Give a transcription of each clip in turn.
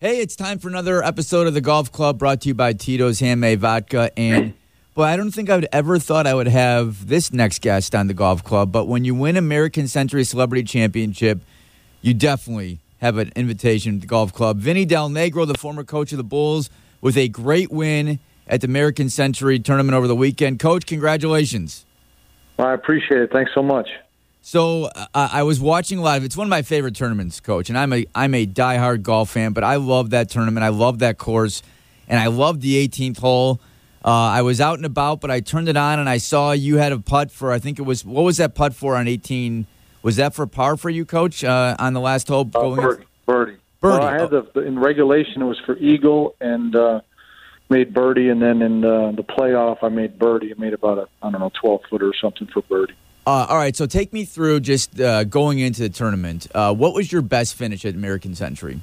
Hey, it's time for another episode of the Golf Club brought to you by Tito's Handmade Vodka. And boy, I don't think I would ever thought I would have this next guest on the Golf Club. But when you win American Century Celebrity Championship, you definitely have an invitation to the Golf Club. Vinny Del Negro, the former coach of the Bulls, with a great win at the American Century tournament over the weekend. Coach, congratulations. I appreciate it. Thanks so much. So uh, I was watching a lot of. It's one of my favorite tournaments, Coach, and I'm a I'm a diehard golf fan. But I love that tournament. I love that course, and I love the 18th hole. Uh, I was out and about, but I turned it on and I saw you had a putt for. I think it was what was that putt for on 18? Was that for par for you, Coach, uh, on the last hole? Uh, birdie. Birdie. Birdie. Well, I had the in regulation it was for eagle and uh, made birdie, and then in uh, the playoff I made birdie. I made about a I don't know 12 footer or something for birdie. Uh, all right, so take me through just uh, going into the tournament. Uh, what was your best finish at American Century?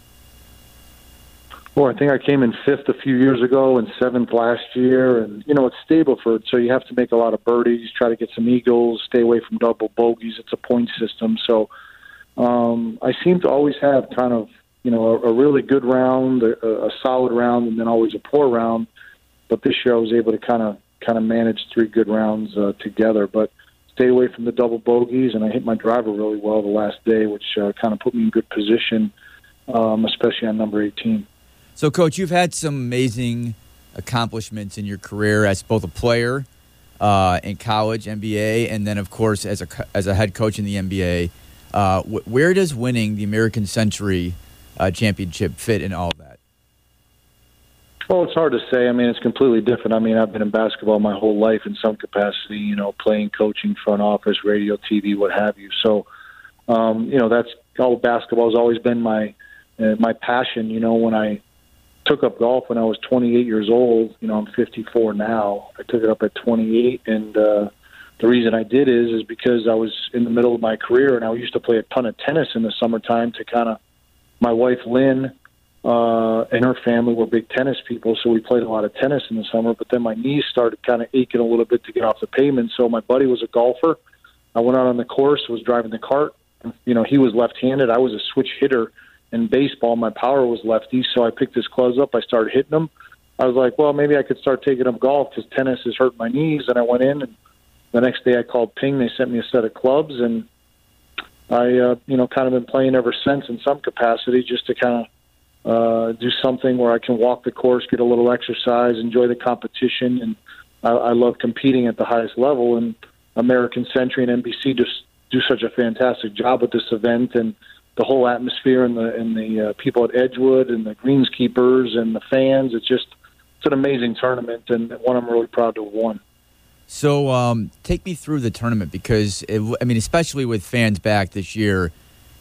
Well, I think I came in fifth a few years ago and seventh last year, and you know it's Stableford, so you have to make a lot of birdies, try to get some eagles, stay away from double bogeys. It's a point system, so um, I seem to always have kind of you know a, a really good round, a, a solid round, and then always a poor round. But this year I was able to kind of kind of manage three good rounds uh, together, but stay away from the double bogeys, and I hit my driver really well the last day, which uh, kind of put me in good position, um, especially on number 18. So, Coach, you've had some amazing accomplishments in your career as both a player uh, in college, NBA, and then, of course, as a as a head coach in the NBA. Uh, where does winning the American Century uh, Championship fit in all that? Well, it's hard to say. I mean, it's completely different. I mean, I've been in basketball my whole life in some capacity, you know, playing, coaching, front office, radio, TV, what have you. So, um, you know, that's all basketball has always been my uh, my passion. You know, when I took up golf when I was 28 years old, you know, I'm 54 now. I took it up at 28, and uh, the reason I did is is because I was in the middle of my career, and I used to play a ton of tennis in the summertime to kind of. My wife Lynn uh, and her family were big tennis people, so we played a lot of tennis in the summer. But then my knees started kind of aching a little bit to get off the pavement. So my buddy was a golfer. I went out on the course, was driving the cart. You know, he was left-handed. I was a switch hitter in baseball. My power was lefty, so I picked his clubs up. I started hitting them. I was like, well, maybe I could start taking up golf because tennis has hurt my knees. And I went in, and the next day I called Ping. They sent me a set of clubs, and I, uh, you know, kind of been playing ever since in some capacity, just to kind of uh, do something where I can walk the course, get a little exercise, enjoy the competition, and I, I love competing at the highest level. And American Century and NBC just do such a fantastic job with this event and the whole atmosphere and the and the uh, people at Edgewood and the greenskeepers and the fans. It's just it's an amazing tournament and one I'm really proud to have won. So um, take me through the tournament because it, I mean, especially with fans back this year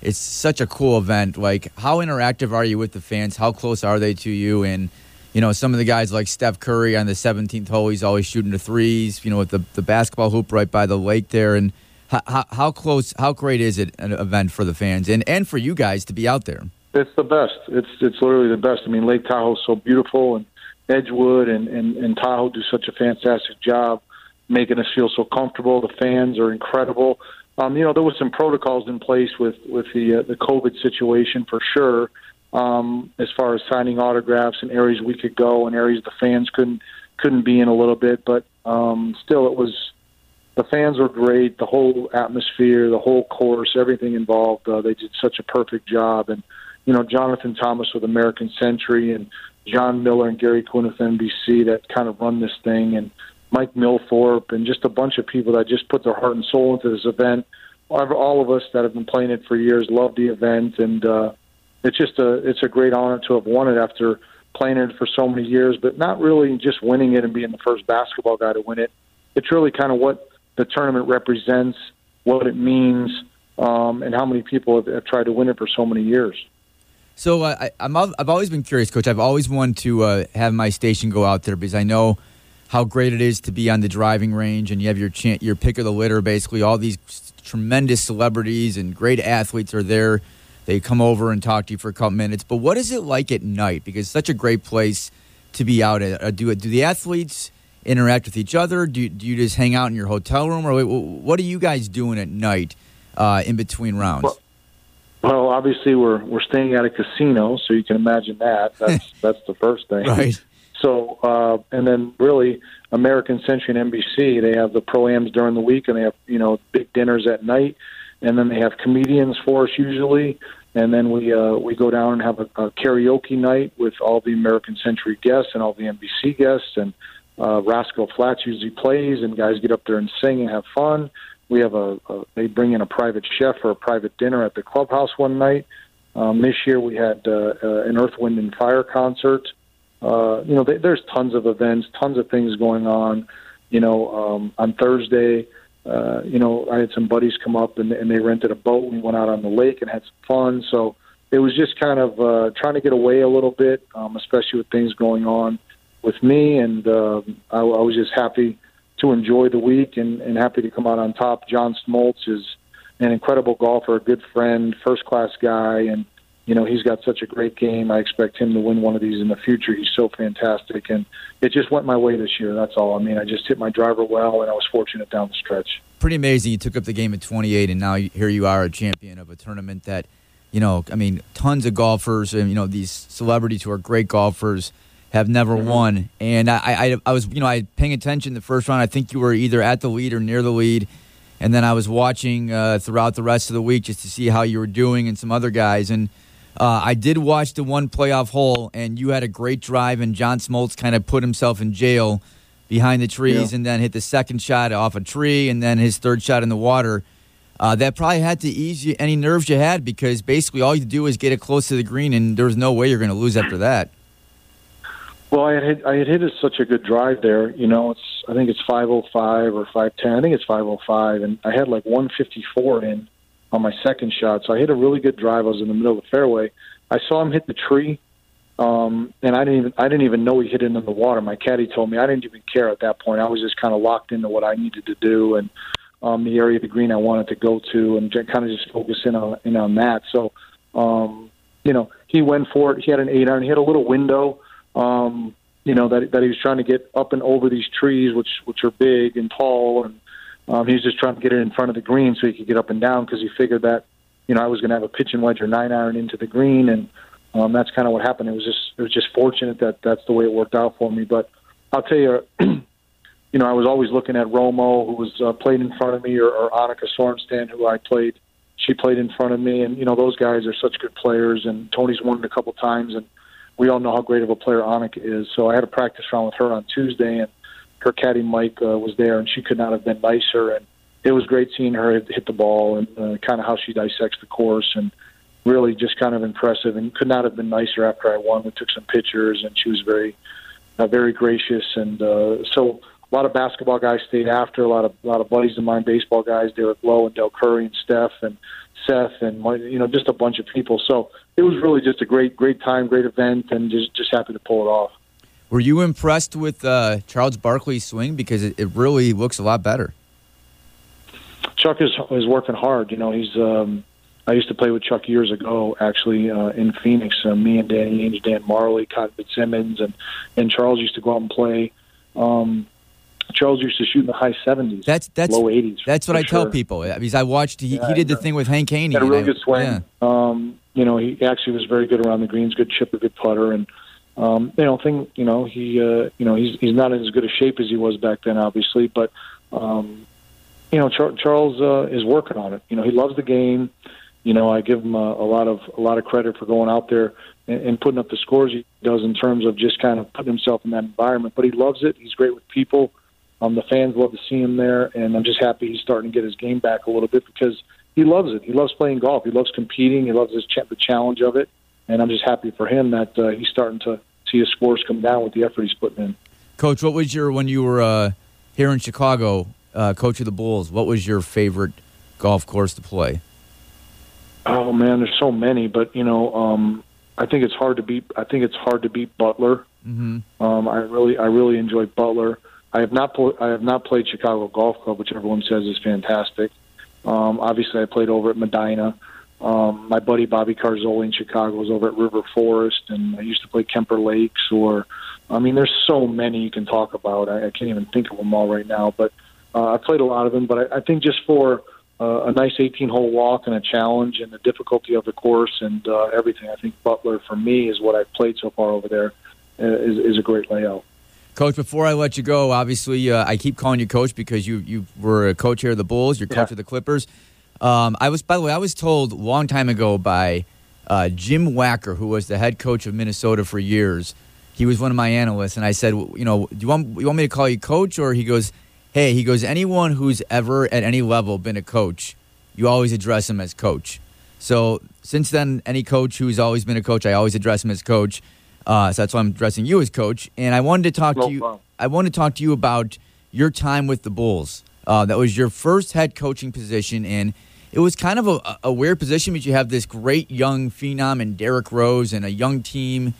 it's such a cool event. Like, how interactive are you with the fans? How close are they to you? And you know, some of the guys like Steph Curry on the 17th hole, he's always shooting the threes. You know, with the the basketball hoop right by the lake there. And how, how close, how great is it an event for the fans and and for you guys to be out there? It's the best. It's it's literally the best. I mean, Lake Tahoe's so beautiful, and Edgewood and, and, and Tahoe do such a fantastic job making us feel so comfortable. The fans are incredible. Um, you know, there was some protocols in place with with the uh, the COVID situation for sure, um, as far as signing autographs and areas we could go and areas the fans couldn't couldn't be in a little bit, but um, still, it was the fans were great. The whole atmosphere, the whole course, everything involved. Uh, they did such a perfect job, and you know, Jonathan Thomas with American Century and John Miller and Gary Quinn with NBC that kind of run this thing and Mike Milthorpe, and just a bunch of people that just put their heart and soul into this event. All of us that have been playing it for years love the event, and uh, it's just a it's a great honor to have won it after playing it for so many years, but not really just winning it and being the first basketball guy to win it. It's really kind of what the tournament represents, what it means, um, and how many people have, have, tried to win it for so many years. So uh, I, I'm I've always been curious, Coach. I've always wanted to uh, have my station go out there because I know how great it is to be on the driving range and you have your ch- your pick of the litter. Basically, all these tremendous celebrities and great athletes are there. They come over and talk to you for a couple minutes. But what is it like at night? Because it's such a great place to be out at. Uh, do do the athletes interact with each other? Do do you just hang out in your hotel room, or what are you guys doing at night uh, in between rounds? Well, Well, obviously we're we're staying at a casino, so you can imagine that. That's that's the first thing. Right. So, uh, and then really, American Century and NBC, they have the proams during the week, and they have you know big dinners at night, and then they have comedians for us usually, and then we uh, we go down and have a, a karaoke night with all the American Century guests and all the NBC guests, and uh, Rascal Flatts usually plays, and guys get up there and sing and have fun. We have a, a they bring in a private chef for a private dinner at the clubhouse one night. Um, this year we had uh, uh, an Earth, Wind, and Fire concert. You know, they, there's tons of events, tons of things going on. You know, um, on Thursday, uh, you know, I had some buddies come up and, and they rented a boat. We went out on the lake and had some fun. So it was just kind of uh, trying to get away a little bit, um, especially with things going on with me. And uh, I, I was just happy to enjoy the week and, and happy to come out on top. John Smoltz is an incredible golfer, a good friend, first class guy, and you know he's got such a great game. I expect him to win one of these in the future. He's so fantastic, and it just went my way this year. That's all. I mean, I just hit my driver well, and I was fortunate down the stretch. Pretty amazing. You took up the game at 28, and now here you are, a champion of a tournament that, you know, I mean, tons of golfers and you know these celebrities who are great golfers have never mm-hmm. won. And I, I, I was, you know, I paying attention the first round. I think you were either at the lead or near the lead. And then I was watching uh, throughout the rest of the week just to see how you were doing and some other guys. And uh, I did watch the one playoff hole, and you had a great drive, and John Smoltz kind of put himself in jail behind the trees yeah. and then hit the second shot off a tree and then his third shot in the water. Uh, that probably had to ease you, any nerves you had because basically all you do is get it close to the green, and there's no way you're going to lose after that. Well, I had hit, I had hit such a good drive there. You know, it's I think it's 505 or 510. I think it's 505, and I had like 154 in on my second shot. So I hit a really good drive. I was in the middle of the fairway. I saw him hit the tree, um, and I didn't even I didn't even know he hit it into the water. My caddy told me I didn't even care at that point. I was just kind of locked into what I needed to do and um, the area of the green I wanted to go to, and kind of just focus in on in on that. So, um, you know, he went for it. He had an eight iron. He had a little window um, you know that that he was trying to get up and over these trees, which which are big and tall, and um, he was just trying to get it in front of the green so he could get up and down because he figured that you know I was going to have a pitch and wedge or nine iron into the green, and um, that's kind of what happened. It was just it was just fortunate that that's the way it worked out for me. But I'll tell you, you know, I was always looking at Romo, who was uh, played in front of me, or, or Annika Sorenstam, who I played. She played in front of me, and you know those guys are such good players. And Tony's won it a couple times, and we all know how great of a player Annika is. So I had a practice round with her on Tuesday, and her caddy Mike uh, was there, and she could not have been nicer. And it was great seeing her hit the ball and uh, kind of how she dissects the course, and really just kind of impressive. And could not have been nicer after I won. We took some pictures, and she was very, uh, very gracious. And uh, so a lot of basketball guys stayed after. A lot of a lot of buddies of mine, baseball guys, Derek Lowe and Del Curry and Steph and Seth and you know just a bunch of people. So it was really just a great great time, great event, and just just happy to pull it off. Were you impressed with uh, Charles Barkley's swing because it, it, really looks a lot better? Chuck is is working hard. You know, he's. Um, I used to play with Chuck years ago, actually uh, in Phoenix. Uh, me and Danny Ainge, Dan Majerle, Cotton Fitzsimmons, and and Charles used to go out and play. Um, Charles used to shoot in the high 70s. That's that's low 80s. That's what I sure. tell people because I watched. He, yeah, he did the thing with Hank Haney. Had a really I, good swing. Yeah. Um, you know, he actually was very good around the greens, good chipper, good putter, and um, you know, thing. You know, he uh, you know he's he's not in as good a shape as he was back then, obviously, but um, you know, Char- Charles uh, is working on it. You know, he loves the game. You know, I give him a, a lot of a lot of credit for going out there and, and putting up the scores he does in terms of just kind of putting himself in that environment. But he loves it. He's great with people. Um, the fans love to see him there, and I'm just happy he's starting to get his game back a little bit because he loves it. He loves playing golf. He loves competing. He loves his ch- the challenge of it, and I'm just happy for him that uh, he's starting to see his scores come down with the effort he's putting in. Coach, what was your when you were uh, here in Chicago, uh, coach of the Bulls? What was your favorite golf course to play? Oh man, there's so many, but you know, um, I think it's hard to beat. I think it's hard to beat Butler. Mm-hmm. Um, I really, I really enjoy Butler. I have not pl- I have not played Chicago Golf Club, which everyone says is fantastic. Um, obviously, I played over at Medinah. Um, my buddy Bobby Carzoli in Chicago was over at River Forest, and I used to play Kemper Lakes. Or, I mean, there's so many you can talk about. I, I can't even think of them all right now. But uh, I played a lot of them. But I, I think just for uh, a nice 18 hole walk and a challenge and the difficulty of the course and uh, everything. I think Butler, for me, is what I've played so far over there, uh, is, is a great layout. Coach, before I let you go, obviously uh, I keep calling you coach because you you were a coach here of the Bulls, you're coach yeah. of the Clippers. Um, I was, by the way, I was told a long time ago by uh, Jim Wacker, who was the head coach of Minnesota for years. He was one of my analysts, and I said, you know, do you want you want me to call you coach, or he goes, hey, he goes, anyone who's ever at any level been a coach, you always address him as coach. So since then, any coach who's always been a coach, I always address him as coach. Uh, so that's why I'm addressing you as coach. And I wanted to talk no to you. Problem. I wanted to talk to you about your time with the Bulls. Uh, that was your first head coaching position, and it was kind of a, a, weird position but you have this great young phenom and Derrick Rose and a young team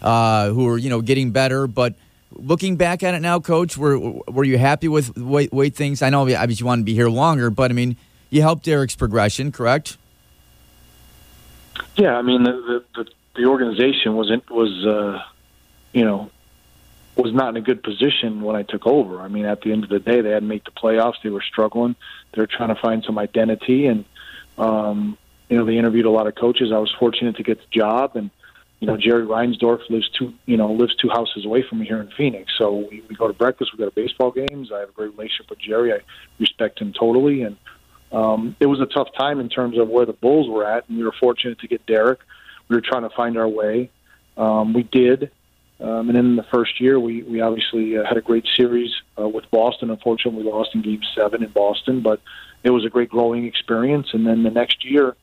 uh, who are you know getting better, but looking back at it now, Coach, were were you happy with the way, way things? I know obviously you want to be here longer, but I mean, you helped Derrick's progression, correct? Yeah, I mean the the, the organization was was uh, you know was not in a good position when I took over. I mean, at the end of the day, they hadn't made the playoffs. They were struggling. They were trying to find some identity, and um, you know, they interviewed a lot of coaches. I was fortunate to get the job, and you know, Jerry Reinsdorf lives two, you know, lives two houses away from me here in Phoenix. So we, we go to breakfast. We go to baseball games. I have a great relationship with Jerry. I respect him totally. And um, it was a tough time in terms of where the Bulls were at, and we were fortunate to get Derrick. We were trying to find our way. Um, we did. Um, and in the first year, we, we obviously uh, had a great series uh, with Boston. Unfortunately, we lost in Game Seven in Boston, but it was a great growing experience. And then the next year,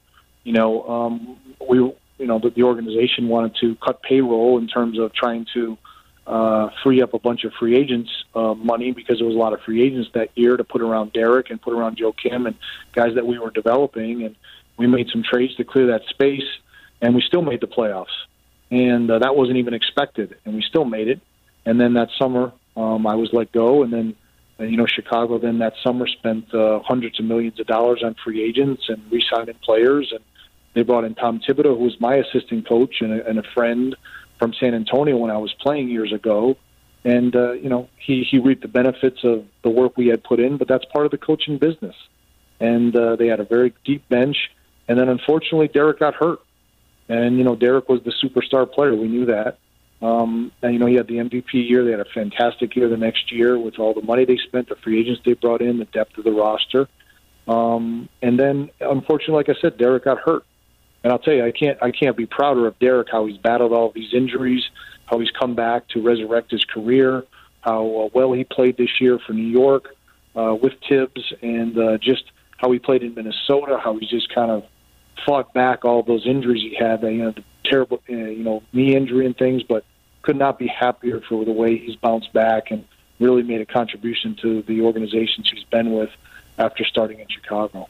you know, um, we you know, the, the organization wanted to cut payroll in terms of trying to uh, free up a bunch of free agents uh, money because there was a lot of free agents that year to put around Derrick and put around Joakim and guys that we were developing. And we made some trades to clear that space, and we still made the playoffs. And uh, that wasn't even expected, and we still made it. And then that summer, um, I was let go, and then uh, you know Chicago then that summer spent uh, hundreds of millions of dollars on free agents and re-signing players and they brought in Tom Thibodeau, who was my assistant coach and a, and a friend from San Antonio when I was playing years ago. And uh, you know, he he reaped the benefits of the work we had put in, but that's part of the coaching business. And uh, they had a very deep bench. And then unfortunately, Derrick got hurt. And you know, Derrick was the superstar player. We knew that. Um, and you know, he had the MVP year. They had a fantastic year the next year with all the money they spent, the free agents they brought in, the depth of the roster. Um, and then, unfortunately, like I said, Derrick got hurt. And I'll tell you, I can't I can't be prouder of Derrick how he's battled all these injuries, how he's come back to resurrect his career, how uh, well he played this year for New York uh, with Thibs, and uh, just how he played in Minnesota, how he just kind of fought back all those injuries he had, you know, the terrible uh, you know knee injury and things, but could not be happier for the way he's bounced back and really made a contribution to the organizations he's been with after starting in Chicago.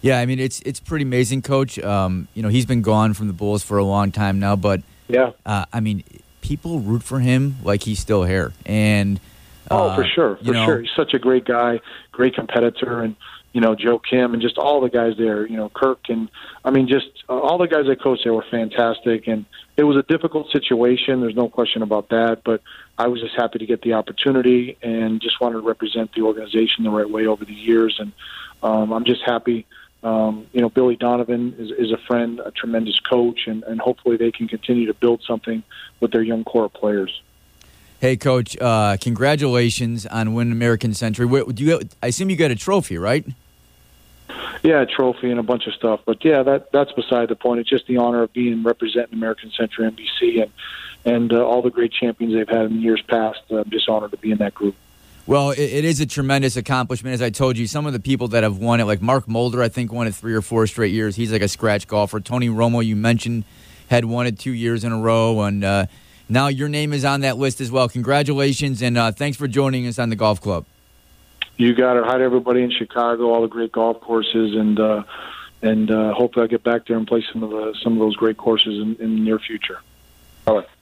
Yeah, I mean it's it's pretty amazing, Coach. Um, you know he's been gone from the Bulls for a long time now, but yeah, uh, I mean people root for him like he's still here, and uh, oh, for sure, for know, sure, he's such a great guy, great competitor, and you know Joakim and just all the guys there, you know Kirk and I mean just uh, all the guys that coached there were fantastic, and it was a difficult situation. There's no question about that, but I was just happy to get the opportunity and just wanted to represent the organization the right way over the years, and um, I'm just happy um, you know, Billy Donovan is, is a friend, a tremendous coach, and, and hopefully they can continue to build something with their young core players. Hey, Coach! Uh, congratulations on winning American Century. do you? I assume you got a trophy, right? Yeah, a trophy and a bunch of stuff. But yeah, that that's beside the point. It's just the honor of being representing American Century NBC and and uh, all the great champions they've had in years past. I'm just honored to be in that group. Well, it, it is a tremendous accomplishment. As I told you, some of the people that have won it, like Mark Mulder, I think won it three or four straight years. He's like a scratch golfer. Tony Romo, you mentioned, had won it two years in a row, and uh, now your name is on that list as well. Congratulations, and uh, thanks for joining us on the golf club. You got it. Hi to everybody in Chicago, all the great golf courses, and uh, and uh, hopefully I get back there and play some of the some of those great courses in, in the near future. All right.